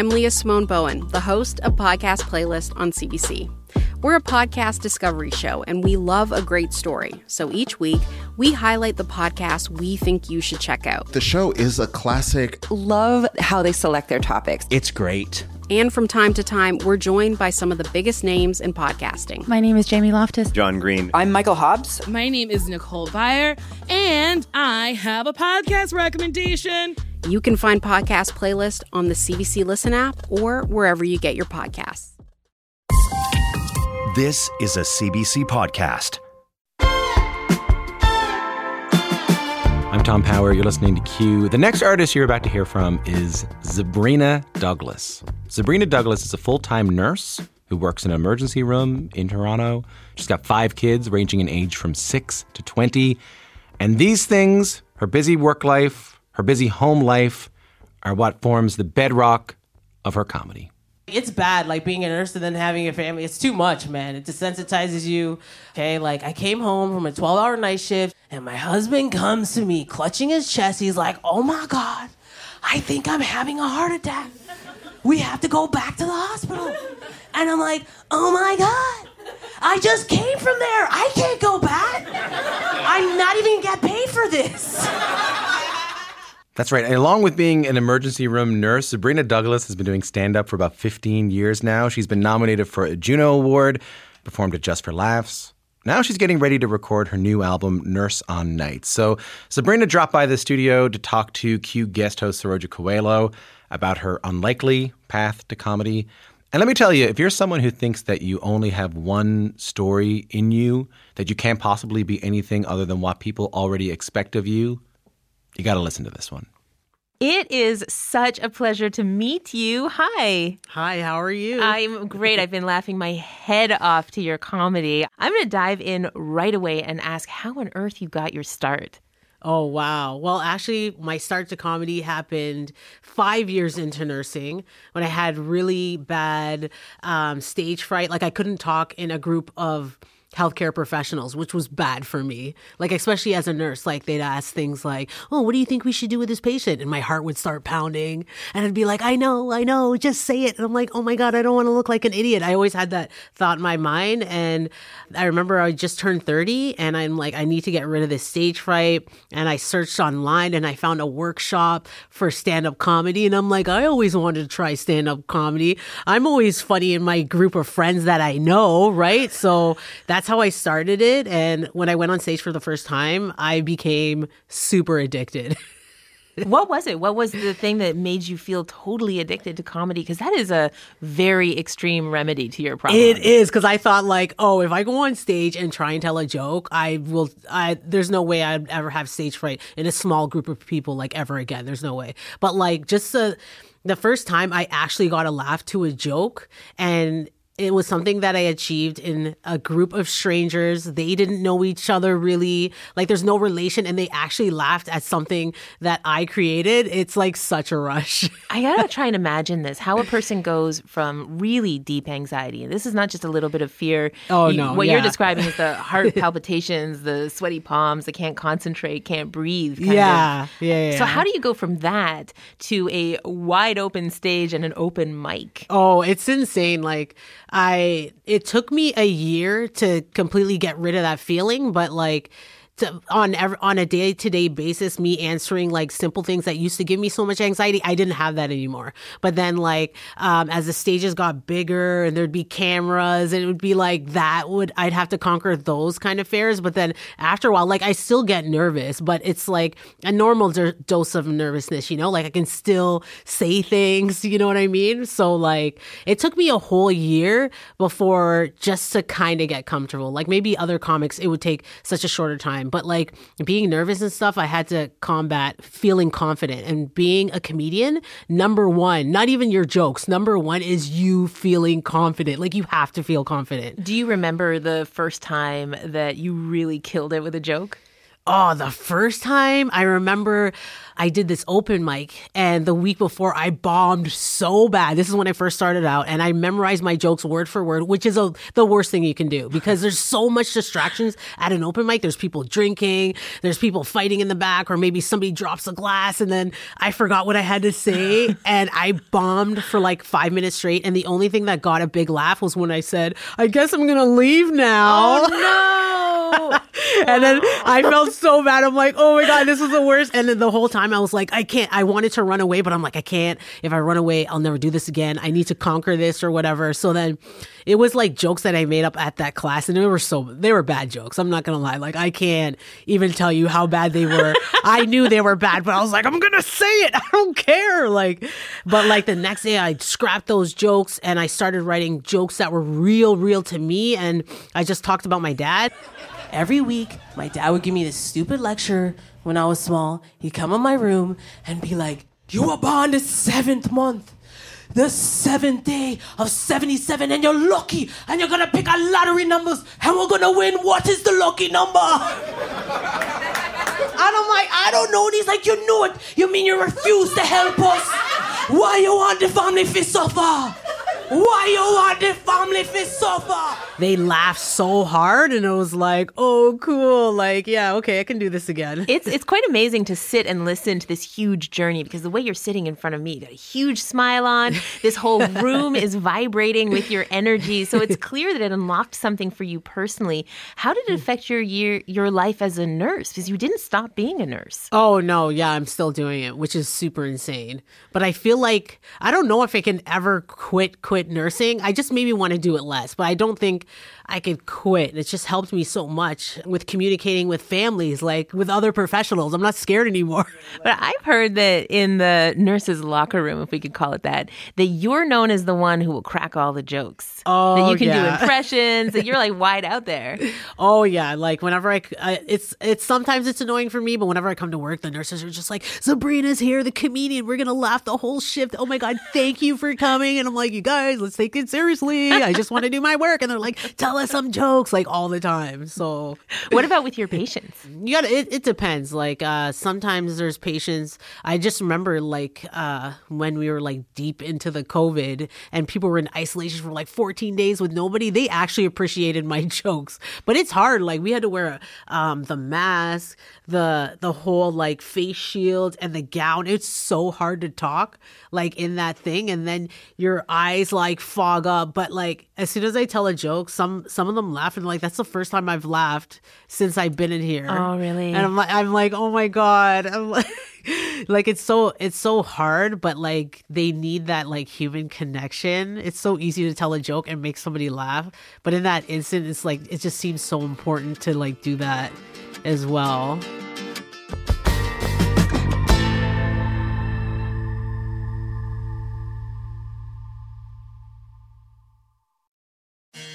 I'm Leah Simone Bowen, the host of Podcast Playlist on CBC. We're a podcast discovery show and we love a great story. So each week, we highlight the podcast we think you should check out. The show is a classic. Love how they select their topics. It's great. And from time to time, we're joined by some of the biggest names in podcasting. My name is Jamie Loftus. John Green. I'm Michael Hobbs. My name is Nicole Byer, and I have a podcast recommendation. You can find Podcast Playlist on the CBC Listen app or wherever you get your podcasts. This is a CBC podcast. I'm Tom Power. You're listening to Q. The next artist you're about to hear from is Zabrina Douglas. Zabrina Douglas is a full time nurse who works in an emergency room in Toronto. She's got five kids ranging in age from 6 to 20. And these things, her busy work life, her busy home life, are what forms the bedrock of her comedy. It's bad, like being a nurse and then having a family. It's too much, man. It desensitizes you. Okay, like I came home from a 12 hour night shift and my husband comes to me clutching his chest. He's like, oh my God, I think I'm having a heart attack. We have to go back to the hospital. And I'm like, oh my God, I just came from there. I can't go back. I'm not even get paid for this. That's right. And along with being an emergency room nurse, Zabrina Douglas has been doing stand up for about 15 years now. She's been nominated for a Juno Award, performed at Just for Laughs. Now she's getting ready to record her new album, Nurse on Nights. So Zabrina dropped by the studio to talk to Q guest host Saroja Coelho about her unlikely path to comedy. And let me tell you, if you're someone who thinks that you only have one story in you, that you can't possibly be anything other than what people already expect of you, you got to listen to this one. It is such a pleasure to meet you. Hi. Hi, how are you? I'm great. I've been laughing my head off to your comedy. I'm going to dive in right away and ask how on earth you got your start. Oh, wow. Well, actually, my start to comedy happened five years into nursing when I had really bad um, stage fright. Like, I couldn't talk in a group of healthcare professionals, which was bad for me. Like, especially as a nurse, like they'd ask things like, Oh, what do you think we should do with this patient? And my heart would start pounding. And I'd be like, I know, I know, just say it. And I'm like, Oh my God, I don't want to look like an idiot. I always had that thought in my mind. And I remember I just turned 30 and I'm like, I need to get rid of this stage fright. And I searched online and I found a workshop for stand up comedy. And I'm like, I always wanted to try stand up comedy. I'm always funny in my group of friends that I know, right? So that's how I started it. And when I went on stage for the first time, I became super addicted. what was it? What was the thing that made you feel totally addicted to comedy? Because that is a very extreme remedy to your problem. It is because I thought like, oh, if I go on stage and try and tell a joke, I will. I there's no way I'd ever have stage fright in a small group of people like ever again. There's no way. But like just the the first time I actually got a laugh to a joke and it was something that I achieved in a group of strangers. They didn't know each other really. Like there's no relation and they actually laughed at something that I created. It's like such a rush. I gotta try and imagine this how a person goes from really deep anxiety. This is not just a little bit of fear. Oh, no. What yeah. you're describing is the heart palpitations, the sweaty palms, the can't concentrate, can't breathe. Kind Yeah. Of. Yeah, yeah, So, how do you go from that to a wide open stage and an open mic? Oh, it's insane. Like I it took me a year to completely get rid of that feeling, but like to, on on a day to day basis, me answering like simple things that used to give me so much anxiety, I didn't have that anymore. But then, like um, as the stages got bigger and there'd be cameras, and it would be like that would I'd have to conquer those kind of fears. But then after a while, like I still get nervous, but it's like a normal do- dose of nervousness, you know. Like I can still say things, you know what I mean? So like it took me a whole year before just to kind of get comfortable. Like maybe other comics, it would take such a shorter time but like being nervous and stuff, I had to combat feeling confident. And being a comedian, number one, not even your jokes, number one is you feeling confident. Like you have to feel confident. Do you remember the first time that you really killed it with a joke? Oh, the first time I remember I did this open mic and the week before I bombed so bad. This is when I first started out and I memorized my jokes word for word, which is a, the worst thing you can do because there's so much distractions at an open mic. There's people drinking, there's people fighting in the back, or maybe somebody drops a glass and then I forgot what I had to say and I bombed for like five minutes straight. And the only thing that got a big laugh was when I said, I guess I'm to leave now. Oh no! and then I felt so bad. I'm like, oh my God, this is the worst. And then the whole time I was like, I can't, I wanted to run away, but I'm like, I can't. If I run away, I'll never do this again. I need to conquer this or whatever. So then it was like jokes that I made up at that class and they were so, they were bad jokes. I'm not going to lie. Like, I can't even tell you how bad they were. I knew they were bad, but I was like, I'm going to say it. I don't care. Like, but like the next day I scrapped those jokes and I started writing jokes that were real, real to me. And I just talked about my dad. Every week, my dad would give me this stupid lecture when I was small. He'd come in my room and be like, You were born the seventh month, the seventh day of 77, and you're lucky, and you're gonna pick a lottery numbers, and we're gonna win. What is the lucky number? And I'm like, I don't know. And he's like, You knew it. You mean you refuse to help us? Why you want the family to suffer? Why you want the family to suffer? They laughed so hard and it was like, oh, cool. Like, yeah, okay, I can do this again. It's it's quite amazing to sit and listen to this huge journey because the way you're sitting in front of me, you got a huge smile on. This whole room is vibrating with your energy, so it's clear that it unlocked something for you personally. How did it affect your year, your life as a nurse? Because you didn't stop being a nurse. Oh, no, yeah, I'm still doing it, which is super insane. But I feel like, I don't know if I can ever quit, quit nursing. I just maybe want to do it less, but I don't think I could quit. It's just helped me so much with communicating with families, like with other professionals. I'm not scared anymore. But I've heard that in the nurses' locker room, if we could call it that, that you're known as the one who will crack all the jokes. Oh, that you can yeah. do impressions. that you're like wide out there. Oh yeah, like whenever I, I, it's it's sometimes it's annoying for me, but whenever I come to work, the nurses are just like, "Zabrina's here, the comedian. We're gonna laugh the whole shift. Oh my god, thank you for coming." And I'm like, "You guys, let's take it seriously. I just want to do my work." And they're like, "Tell us some jokes," like all the time. So What about with your patients? you got it, it depends like uh sometimes there's patients i just remember like uh when we were like deep into the covid and people were in isolation for like 14 days with nobody they actually appreciated my jokes but it's hard like we had to wear um the mask the the whole like face shield and the gown it's so hard to talk like in that thing and then your eyes like fog up but like as soon as i tell a joke some some of them laugh and like that's the first time i've laughed since i've been in here Oh, really? and I'm like, I'm like, oh my god, I'm like, like it's so it's so hard, but like they need that like human connection. It's so easy to tell a joke and make somebody laugh, but in that instant, it's like it just seems so important to like do that as well.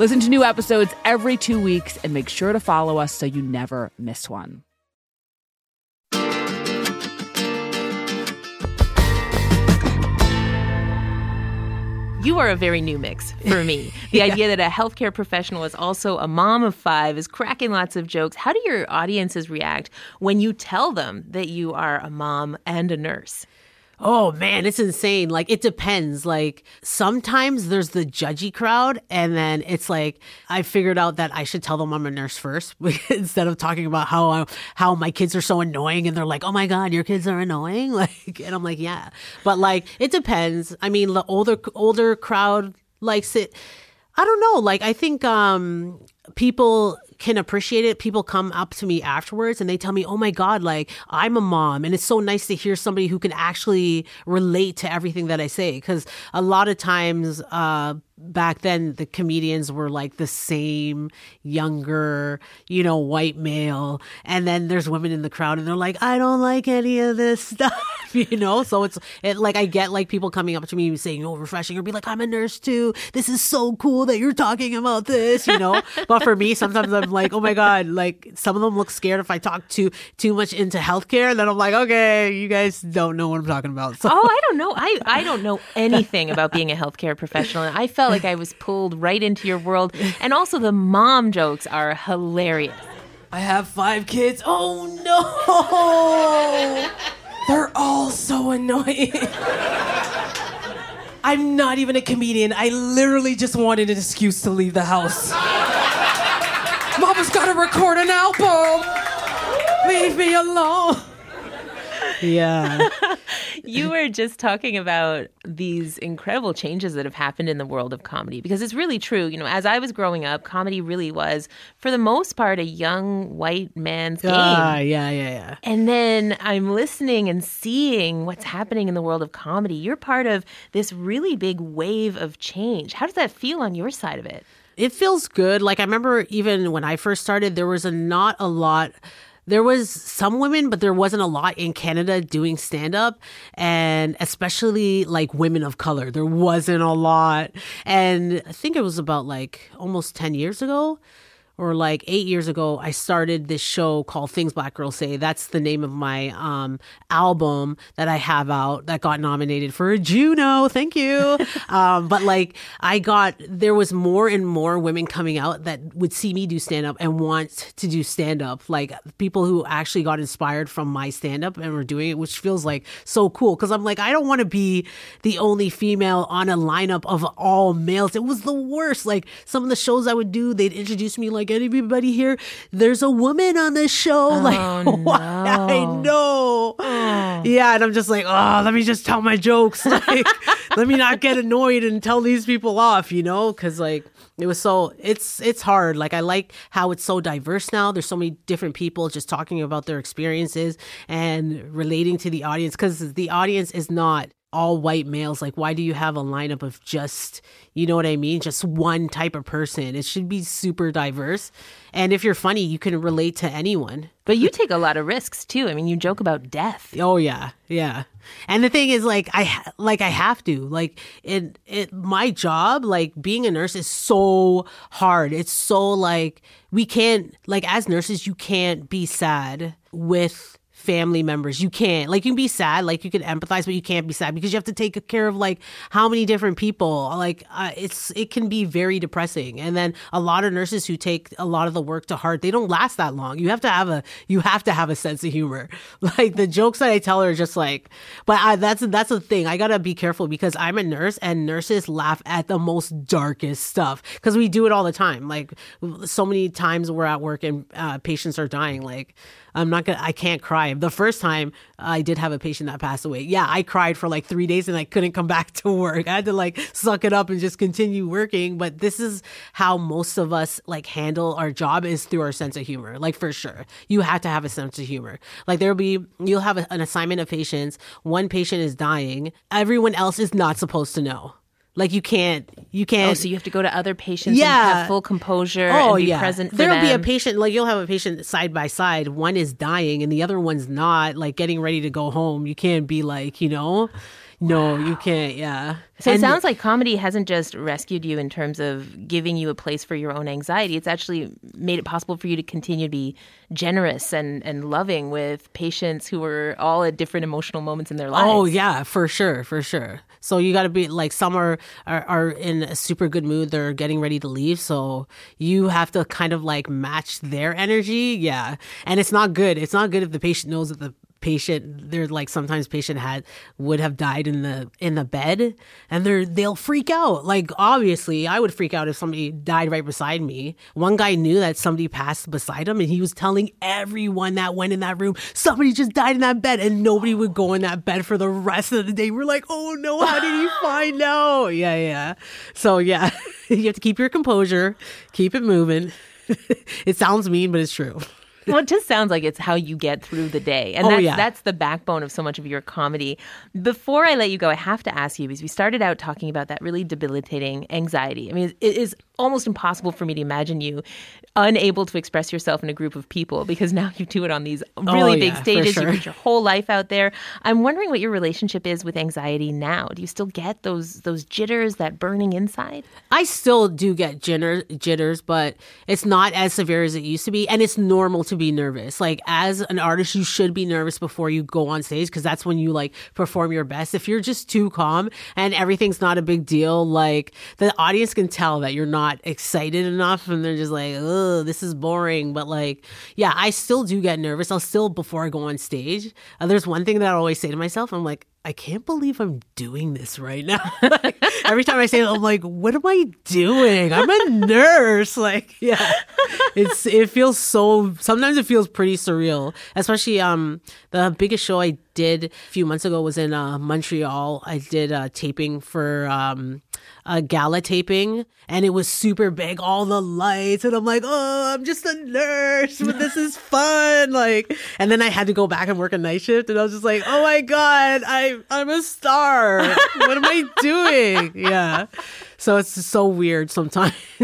Listen to new episodes every two weeks and make sure to follow us so you never miss one. You are a very new mix for me. The idea that a healthcare professional is also a mom of five is cracking lots of jokes. How do your audiences react when you tell them that you are a mom and a nurse? Oh man, it's insane. Like it depends. Like sometimes there's the judgy crowd, and then it's like I figured out that I should tell them I'm a nurse first instead of talking about how I, how my kids are so annoying, and they're like, "Oh my god, your kids are annoying!" Like, and I'm like, "Yeah," but like it depends. I mean, the older older crowd likes it. I don't know. Like I think um people can appreciate it. People come up to me afterwards and they tell me, "Oh my god, like I'm a mom." And it's so nice to hear somebody who can actually relate to everything that I say cuz a lot of times uh back then the comedians were like the same younger, you know, white male. And then there's women in the crowd and they're like, I don't like any of this stuff, you know? So it's it, like, I get like people coming up to me saying, oh, refreshing, or be like, I'm a nurse too. This is so cool that you're talking about this, you know? but for me, sometimes I'm like, oh my God, like some of them look scared if I talk too, too much into healthcare. Then I'm like, okay, you guys don't know what I'm talking about. So. Oh, I don't know. I, I don't know anything about being a healthcare professional. And I felt like I was pulled right into your world. And also, the mom jokes are hilarious. I have five kids. Oh no! They're all so annoying. I'm not even a comedian. I literally just wanted an excuse to leave the house. Mama's gotta record an album. Leave me alone. Yeah. You were just talking about these incredible changes that have happened in the world of comedy because it's really true. You know, as I was growing up, comedy really was, for the most part, a young white man's game. Ah, yeah, yeah, yeah. And then I'm listening and seeing what's happening in the world of comedy. You're part of this really big wave of change. How does that feel on your side of it? It feels good. Like I remember even when I first started, there was a not a lot there was some women, but there wasn't a lot in Canada doing stand up and especially like women of color. There wasn't a lot. And I think it was about like almost 10 years ago or like eight years ago, I started this show called Things Black Girls Say. That's the name of my um, album that I have out that got nominated for a Juno. Thank you. um, but like, I got, there was more and more women coming out that would see me do stand up and want to do stand up. Like, people who actually got inspired from my stand up and were doing it, which feels like so cool. Cause I'm like, I don't want to be the only female on a lineup of all males. It was the worst. Like, some of the shows I would do, they'd introduce me like, anybody here? There's a woman on this show. Oh, like, no. I know. Oh. Yeah, and I'm just like, oh, let me just tell my jokes. Like, let me not get annoyed and tell these people off, you know? Because like it was so it's it's hard. Like I like how it's so diverse now. There's so many different people just talking about their experiences and relating to the audience because the audience is not all white males like why do you have a lineup of just you know what i mean? Just one type of person. It should be super diverse. And if you're funny you can relate to anyone. But you take a lot of risks too. I mean, you joke about death. oh yeah. Yeah. And the thing is like i like i have to. Like it it my job like being a nurse is so hard. It's so like we can't like as nurses you can't be sad with family members. You can't. Like you can be sad, like you can empathize, but you can't be sad because you have to take care of like how many different people. Like uh, it's it can be very depressing. And then a lot of nurses who take a lot of the work to heart, they don't last that long. You have to have a you have to have a sense of humor. Like the jokes that I tell are just like, but I, that's that's the thing. I gotta be careful because I'm a nurse and nurses laugh at the most darkest stuff because we do it all the time. Like so many times we're at work and uh, patients are dying. Like I'm not gonna. I can't cry. The first time I did have a patient that passed away. Yeah, I cried for like three days and I couldn't come back to work. I had to like suck it up and just continue working. But this is how most of us like handle our job is through our sense of humor. Like for sure, you have to have a sense of humor. Like there'll be you'll have a, an assignment of patients. One patient is dying. Everyone else is not supposed to know. Like you can't. You can't. Oh, so you have to go to other patients Yeah. and have full composure Oh and be yeah, present for there'll be a patient like you'll have a patient side by side. One is dying and the other one's not. Like getting ready to go home. You can't be like you know, no, you can't. Yeah. So it sounds like comedy hasn't just rescued you in terms of giving you a place for your own anxiety. It's actually made it possible for you to continue to be generous and, and loving with patients who are all at different emotional moments in their oh, lives. Oh yeah, for sure, for sure. So you got to be like some are, are are in a super good mood. They're getting ready to leave, so you have to kind of like match their energy. Yeah, and it's not good. It's not good if the patient knows that the patient they're like sometimes patient had would have died in the in the bed and they're they'll freak out. Like obviously i would freak out if somebody died right beside me. One guy knew that somebody passed beside him and he was telling everyone that went in that room somebody just died in that bed and nobody would go in that bed for the rest of the day. We're like oh no how did he find out? Yeah yeah. So yeah you have to keep your composure keep it moving. It sounds mean but it's true well, it just sounds like it's how you get through the day. And Oh, that's, yeah. that's the backbone of so much of your comedy. Before I let you go, I have to ask you because we started out talking about that really debilitating anxiety. I mean, it is almost impossible for me to imagine you unable to express yourself in a group of people because now you do it on these oh, really Oh, big yeah, stages. sure. You put your whole life out there. I'm wondering what your relationship is with anxiety now. Do you still get those those jitters, that burning inside? I still do get jitter, jitters, but it's not as severe as it used to be. And it's normal to be nervous. Like, as an artist, you should be nervous before you go on stage because that's when you like perform your best. If you're just too calm and everything's not a big deal, like the audience can tell that you're not excited enough and they're just like, oh, this is boring. But like, yeah, I still do get nervous. I'll still, before I go on stage, uh, there's one thing that I always say to myself I'm like, I can't believe I'm doing this right now. Like, every time I say it, I'm like, what am I doing? I'm a nurse. Like, yeah, it's it feels so. Sometimes it feels pretty surreal. Especially um, the biggest show I did a few months ago was in uh, Montreal. I did a taping for um, a gala taping, and it was super big, all the lights, and I'm like, oh, I'm just a nurse, but this is fun. Like, and then I had to go back and work a night shift, and I was just like, oh my god, I I'm a star. what am I doing? Yeah. So it's so weird sometimes.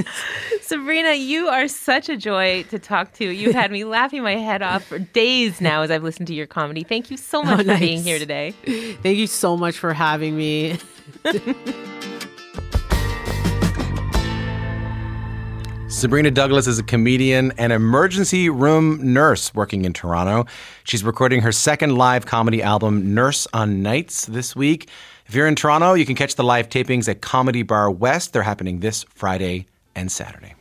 Zabrina, you are such a joy to talk to. You've had me laughing my head off for days now as I've listened to your comedy. Thank you so oh, much Oh, for being here today. Thank you so much for having me. Zabrina Douglas is a comedian and emergency room nurse working in Toronto. She's recording her second live comedy album, Nurse on Nights, this week. If you're in Toronto, you can catch the live tapings at Comedy Bar West. They're happening this Friday and Saturday.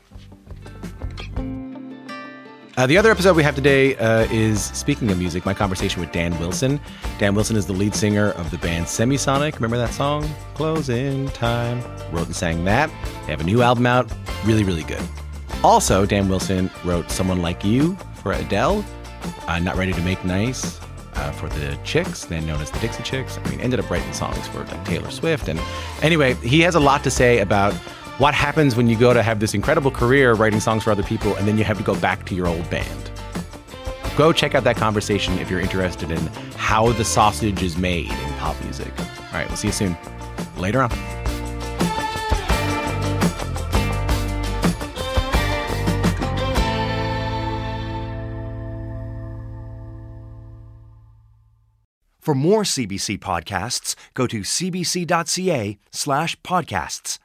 Uh, the other episode we have today uh, is speaking of music, my conversation with Dan Wilson. Dan Wilson is the lead singer of the band Semisonic. Remember that song? Closing Time. Wrote and sang that. They have a new album out. Really, really good. Also, Dan Wilson wrote Someone Like You for Adele, uh, Not Ready to Make Nice uh, for the Chicks, then known as the Dixie Chicks. I mean, ended up writing songs for like Taylor Swift. And anyway, he has a lot to say about what happens when you go to have this incredible career writing songs for other people and then you have to go back to your old band. Go check out that conversation if you're interested in how the sausage is made in pop music. All right, we'll see you soon. Later on. For more CBC podcasts, go to cbc.ca slash podcasts.